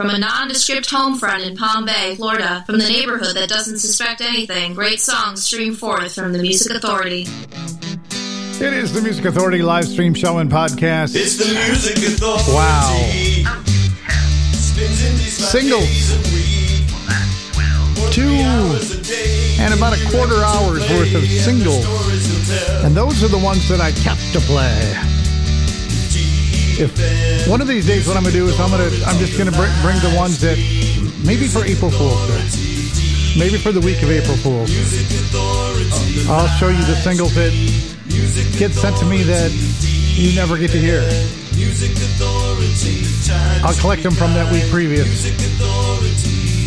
From a nondescript home front in Palm Bay, Florida, from the neighborhood that doesn't suspect anything, great songs stream forth from the Music Authority. It is the Music Authority live stream show and podcast. It's the Music Authority. Wow. Singles. Two and about a quarter hour's worth of singles. And those are the ones that I kept to play. If one of these days, what I'm gonna do is I'm gonna I'm just gonna bring, bring the ones that maybe for April Fool's Day, maybe for the week of April Fool's. I'll show you the singles that get sent to me that you never get to hear. I'll collect them from that week previous.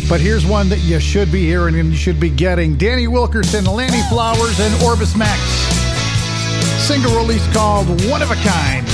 But here's one that you should be hearing and you should be getting. Danny Wilkerson, Lannie Flowers, and Orbis Max. Single release called One of a Kind.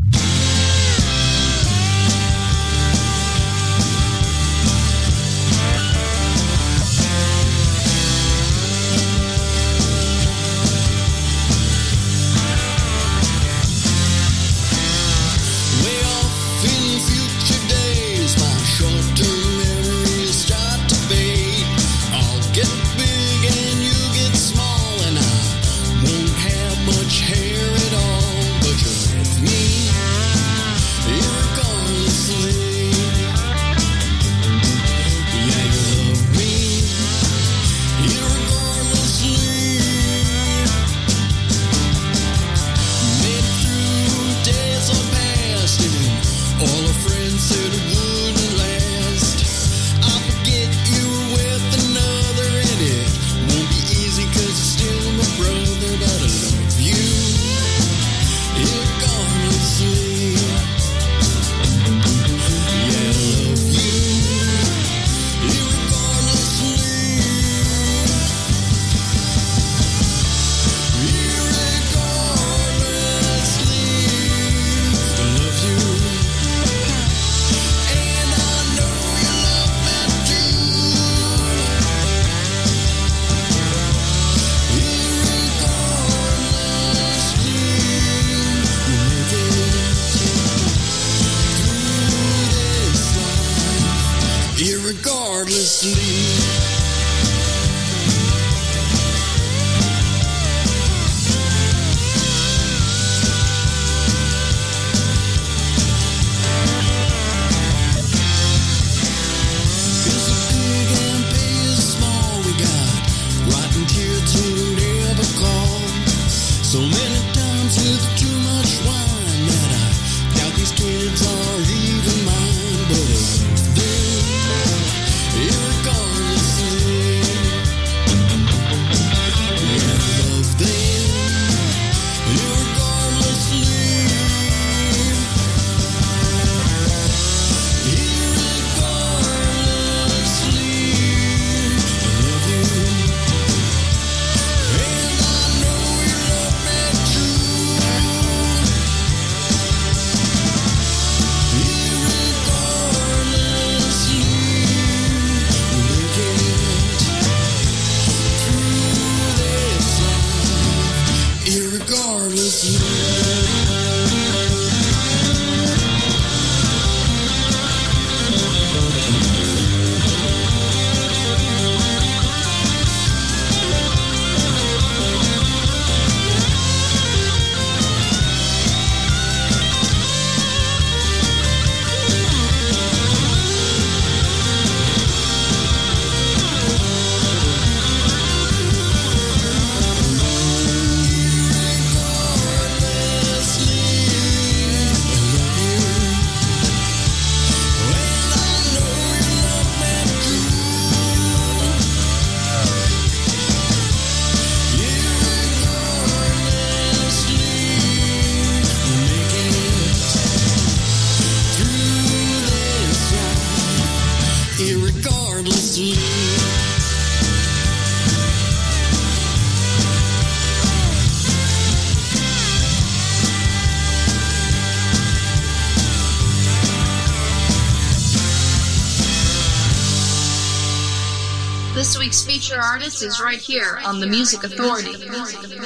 Feature artist is right here on The Music Authority.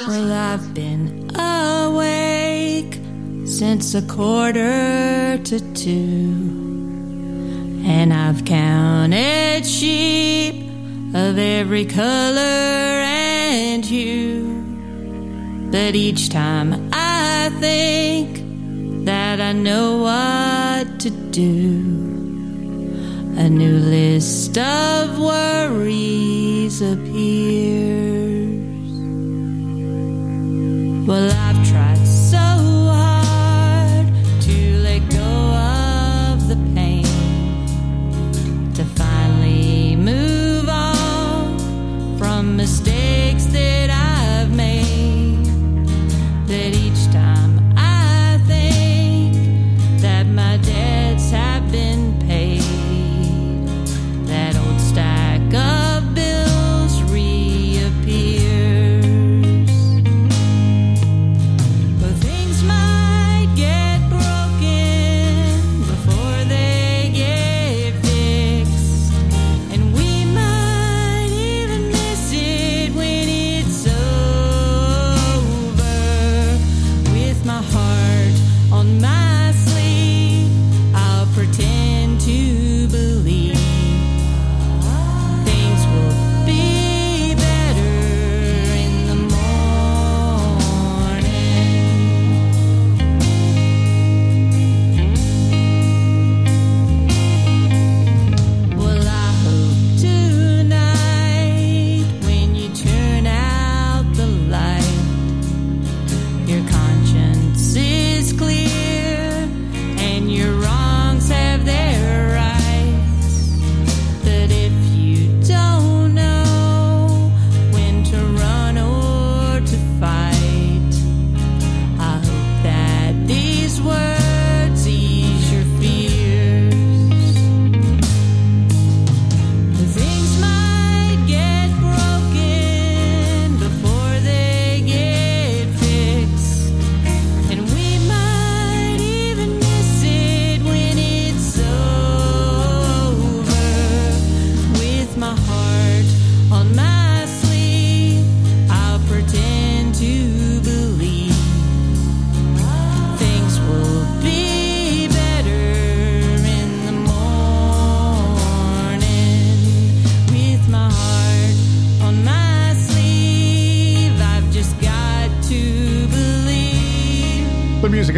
Well, I've been awake since a quarter to two. And I've counted sheep of every color and hue. But each time I think that I know what to do, a new list of worries disappear.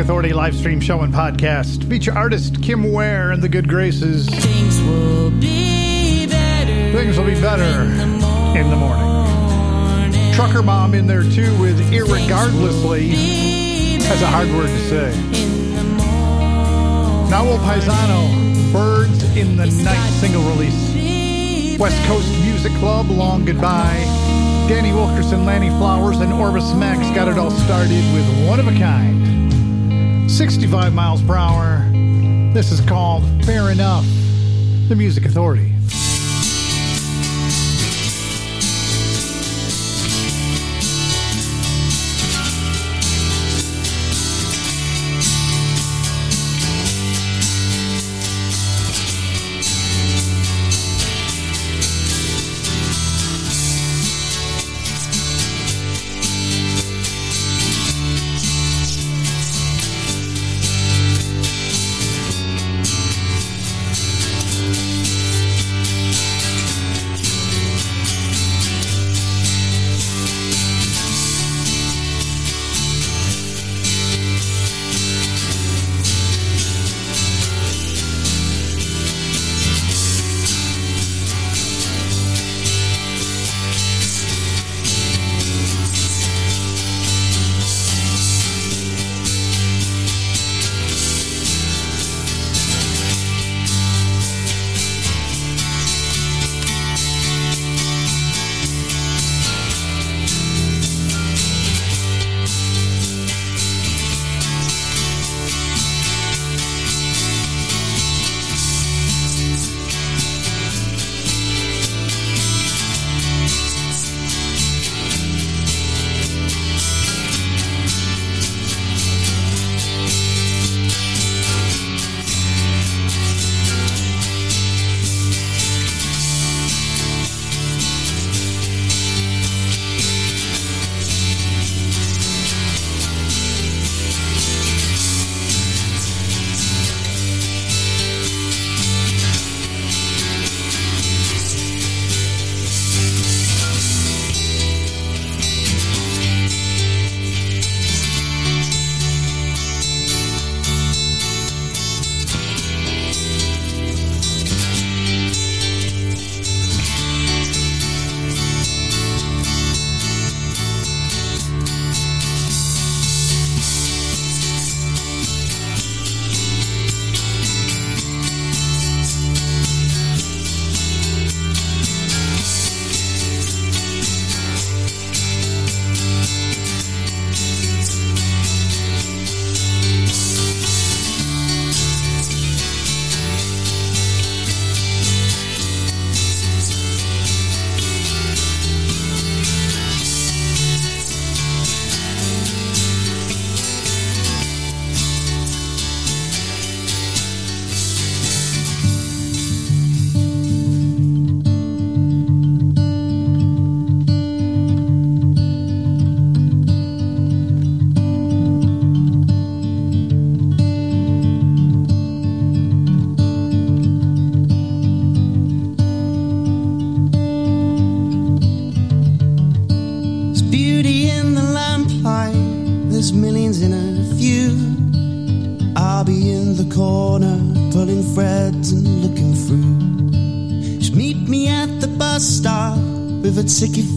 Authority live stream show and podcast. Feature artist Kim Ware and the Good Graces. Things will be better. Things will be better in the morning. In the morning. Trucker Mom in there too with Irregardlessly. That's a hard word to say. Nahuel Paisano, Birds in the it's Night single release. West Coast Music Club, Long Goodbye. Danny Wilkerson, Lannie Flowers, and Orvis Max got it all started with One of a Kind. 65 miles per hour. This is called Fair Enough, the Music Authority.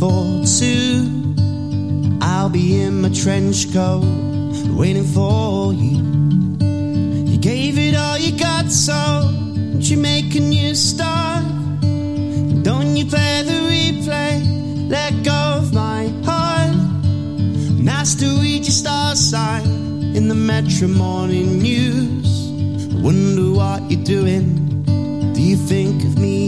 For two. I'll be in my trench coat, waiting for you. You gave it all you got, so don't you make a new start? Don't you play the replay? Let go of my heart. I still read your star sign in the Metro Morning News. I wonder what you're doing. Do you think of me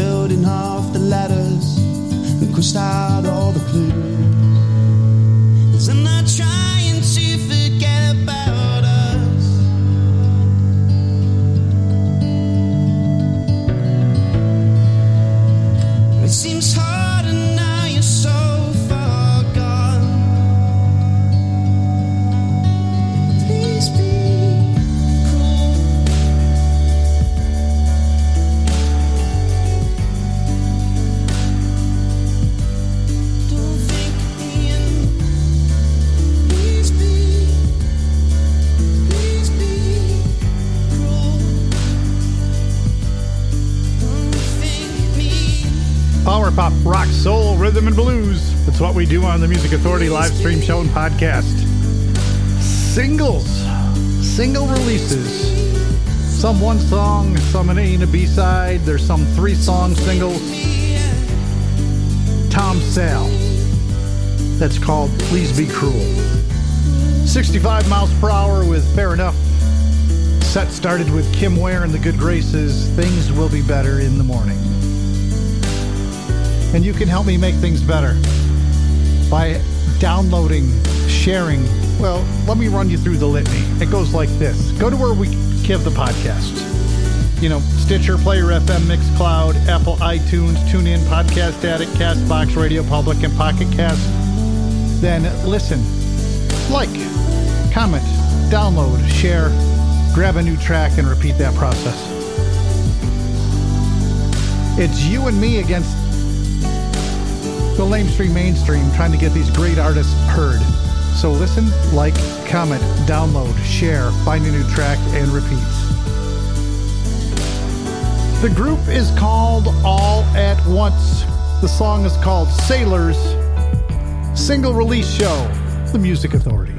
filled in half the letters and crossed out all the clues. What we do on the Music Authority live stream show and podcast. Singles, single releases. Some one song, some an A and a B side. There's some three song singles. Tom Sale. That's called Please Be Cruel. 65 miles per hour with Fair Enough. Set started with Kim Ware and the Good Graces. Things will be better in the morning and you can help me make things better by downloading, sharing. Well, let me run you through the litany. It goes like this Go to where we give the podcast. You know, Stitcher, Player FM, Mixcloud, Apple iTunes, TuneIn, Podcast Addict, Castbox, Radio Public, and Pocket Cast. Then listen, like, comment, download, share, grab a new track, and repeat that process. It's you and me against the lamestream mainstream trying to get these great artists heard. So listen, like, comment, download, share, find a new track, and repeat. The group is called All at Once. The song is called Sailors. Single release show, The Music Authority.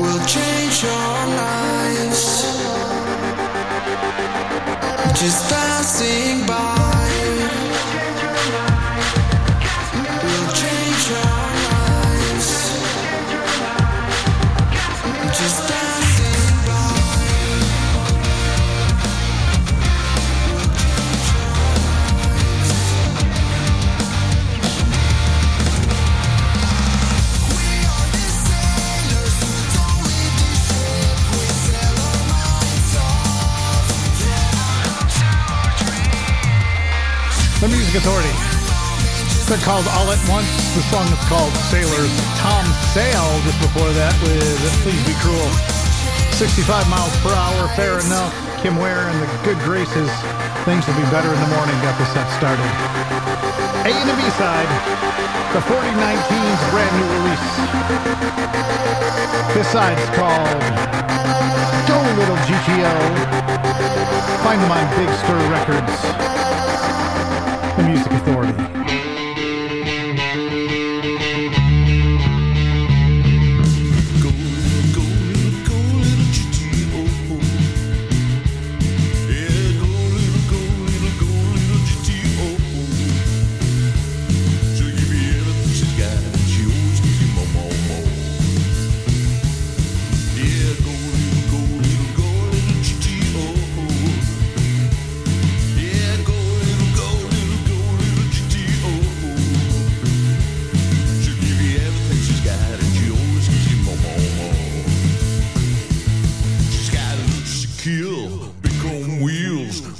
Will change our lives. Just passing by. Authority. They're called All at Once. The song is called Sailors. Tom Sale, just before that, with Please Be Cruel. 65 miles per hour, fair enough. Kim Ware and the Good Graces. Things will be better in the morning. Got the set started. A and the B side, the 4019's brand new release. This side's called Go Little GTO. Find them on Big Stir Records music. Become wheels.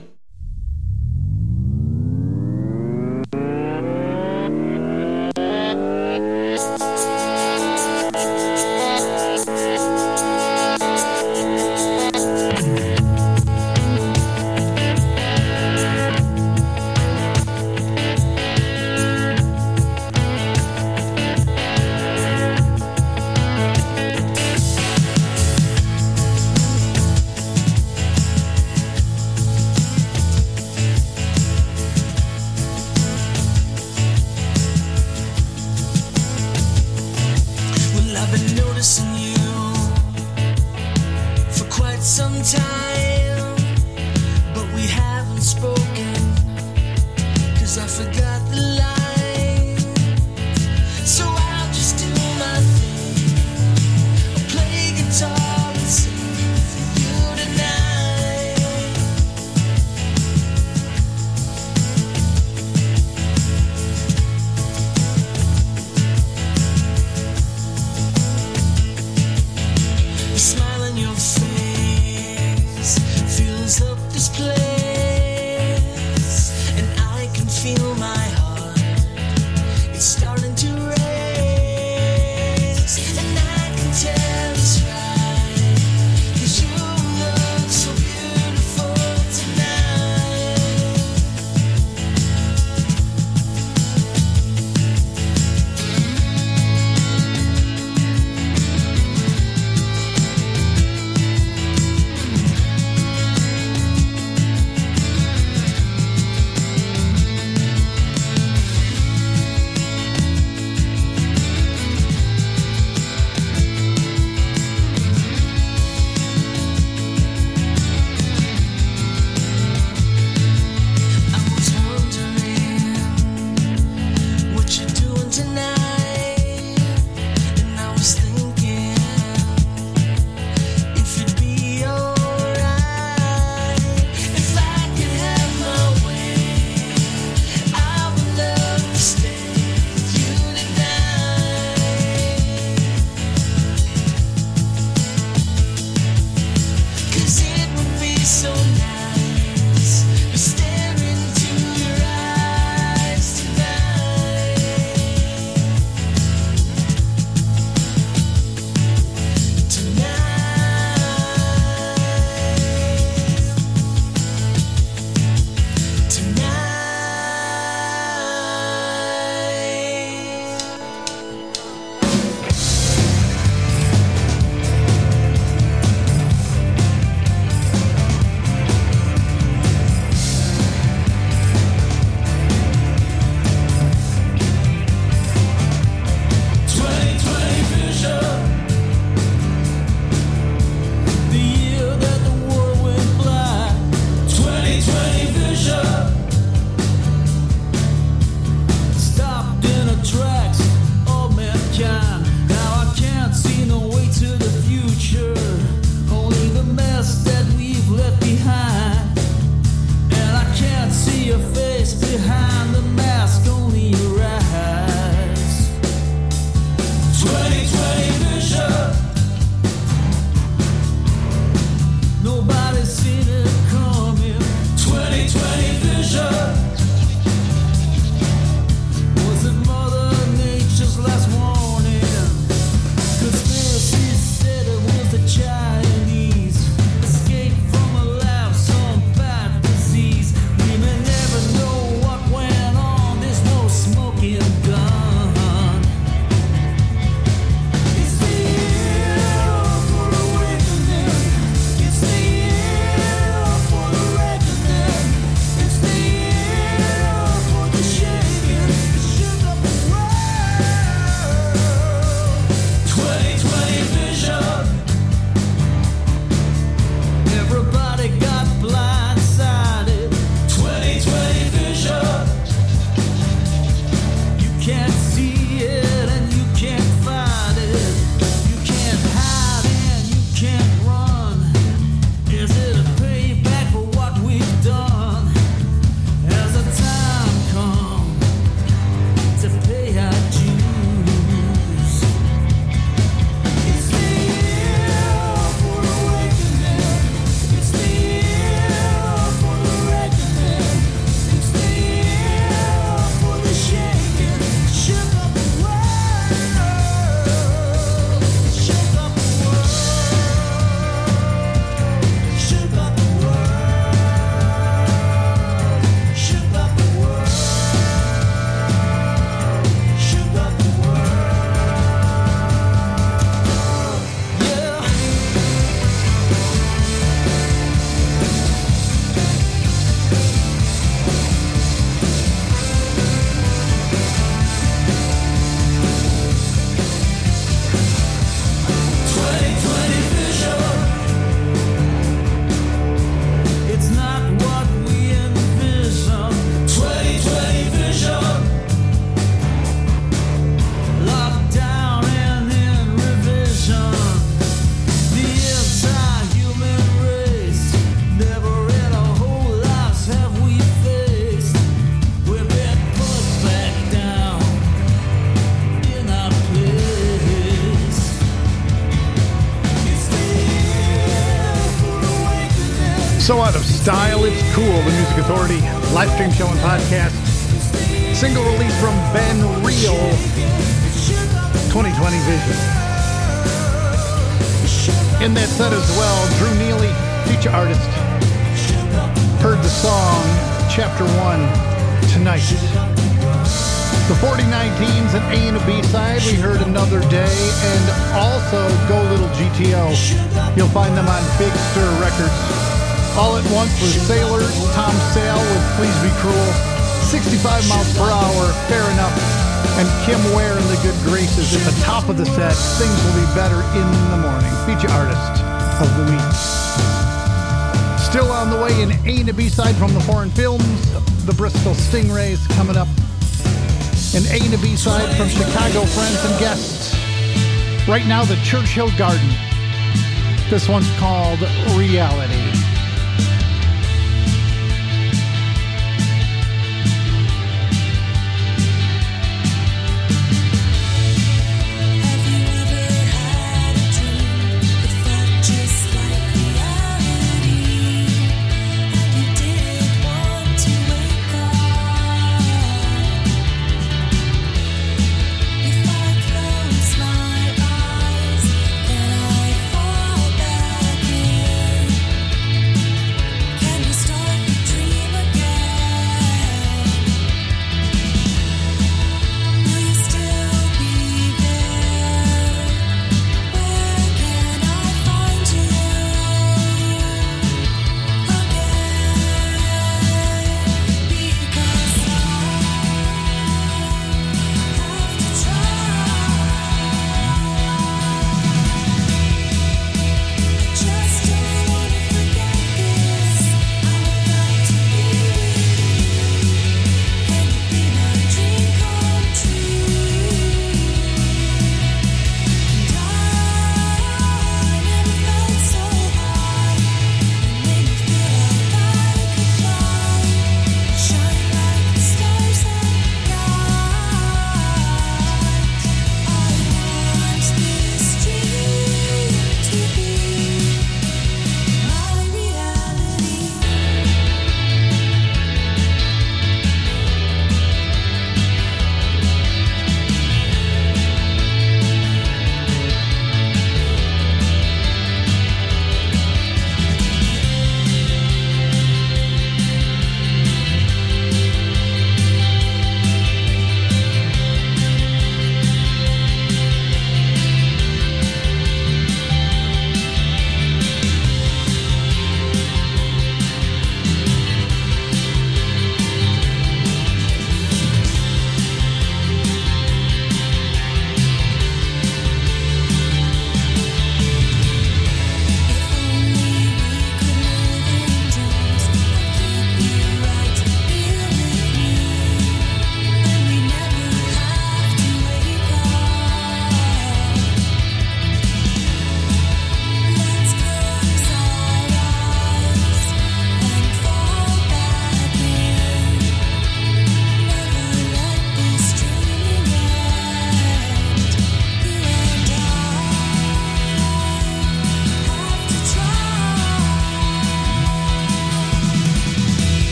Authority live stream show and podcast. Single release from Ben Real, 2020 Vision. In that set as well, Drew Neely, feature artist, heard the song Chapter 1 tonight. The 4019s and A and a B side, we heard Another Day and also Go Little GTO. You'll find them on Big Stir Records. All at once with Sailors, Tom Sale with Please Be Cruel, 65 miles per hour, fair enough, and Kim Ware in the Good Graces at the top of the set. Things will be better in the morning. Feature artist of the week. Still on the way in A and a B side from the foreign films, the Bristol Stingrays coming up. An A and a B side from Chicago friends and guests. Right now, the Churchill Garden. This one's called Reality.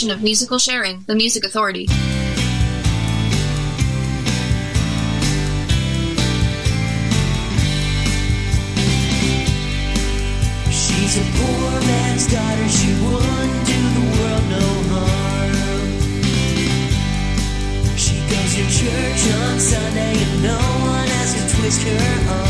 portion of Musical Sharing, the Music Authority. She's a poor man's daughter, she wouldn't do the world no harm. She goes to church on Sunday and no one has to twist her arm.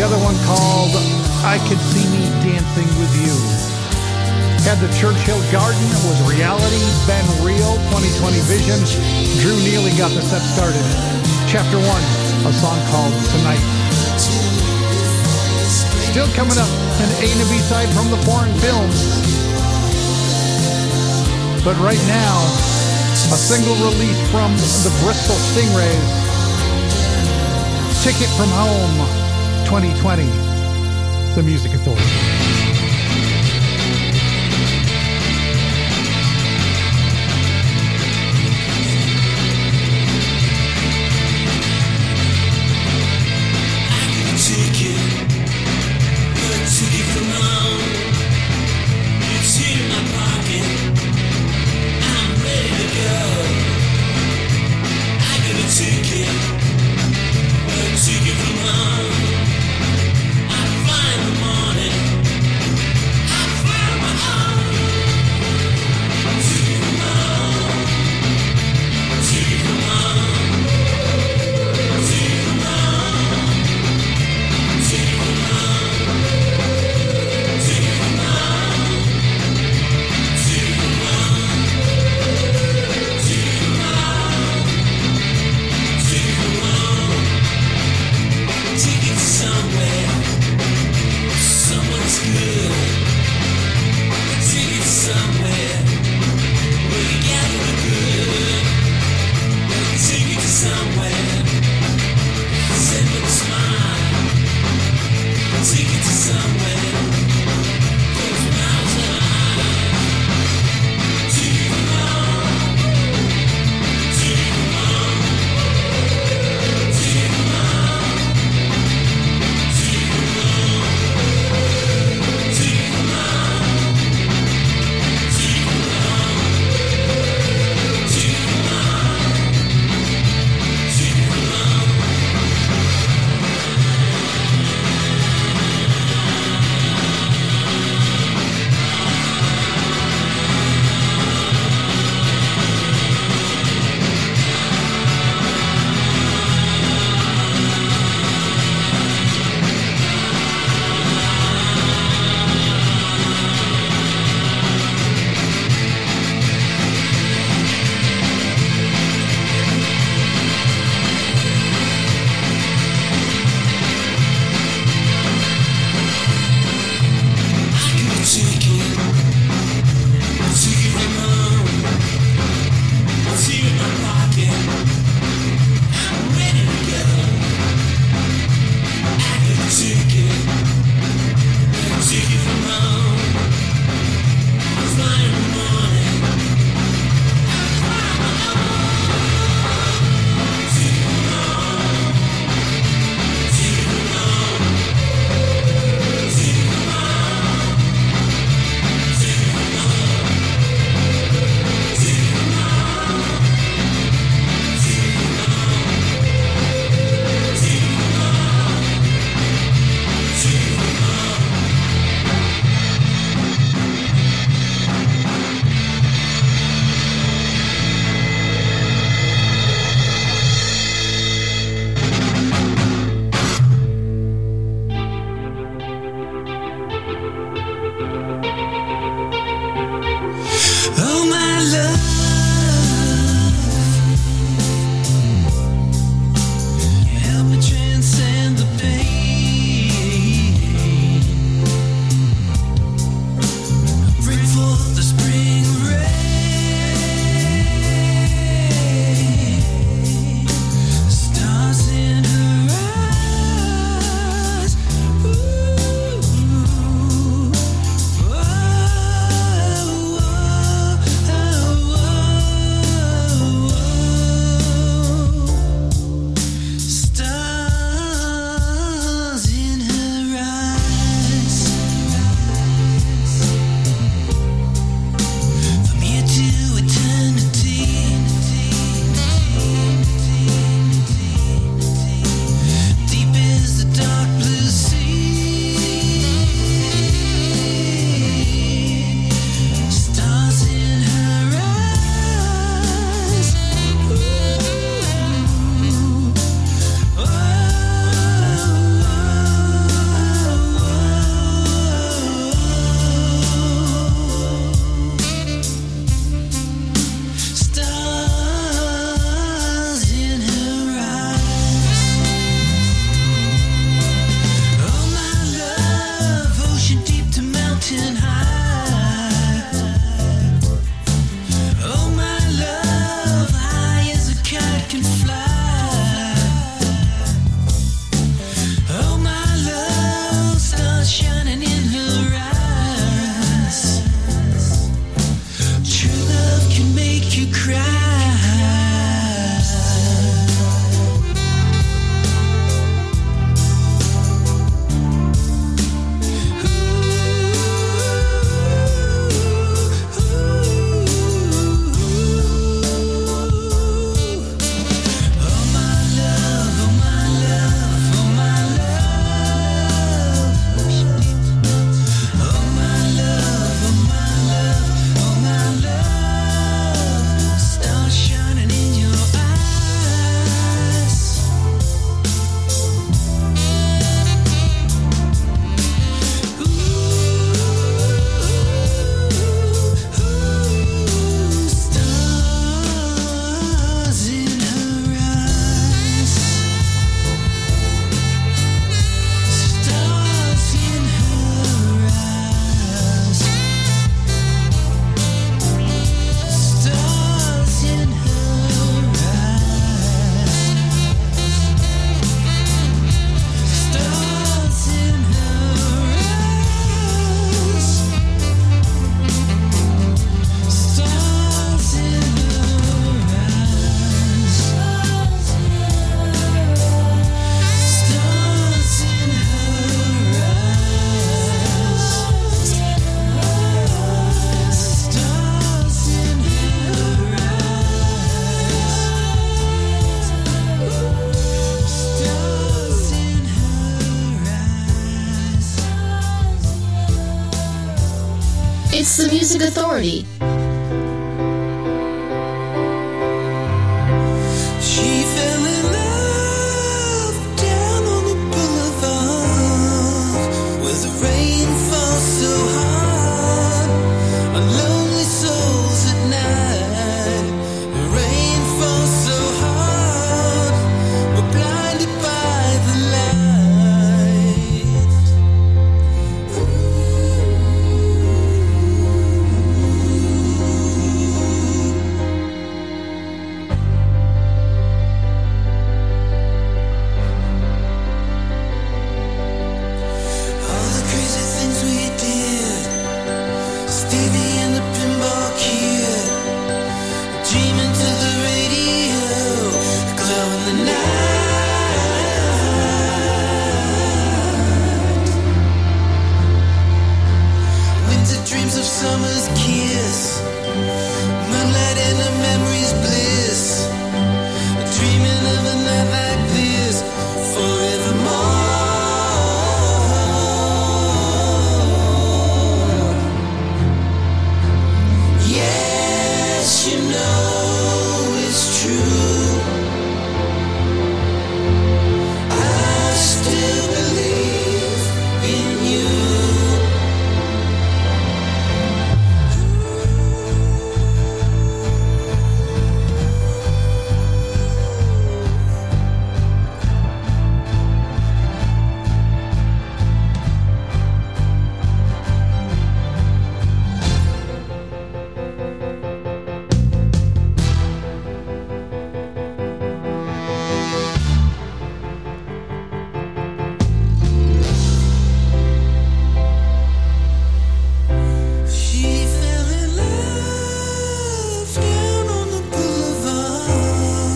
The other one called I Could See Me Dancing With You. Had the Churchill Garden was Reality, Ben Real, 2020 Vision. Drew Neely got the set started. Chapter 1, a song called Tonight. Still coming up, an A and a B side from the foreign films. But right now, a single release from the Bristol Stingrays. Ticket from Home 2020, the Music Authority.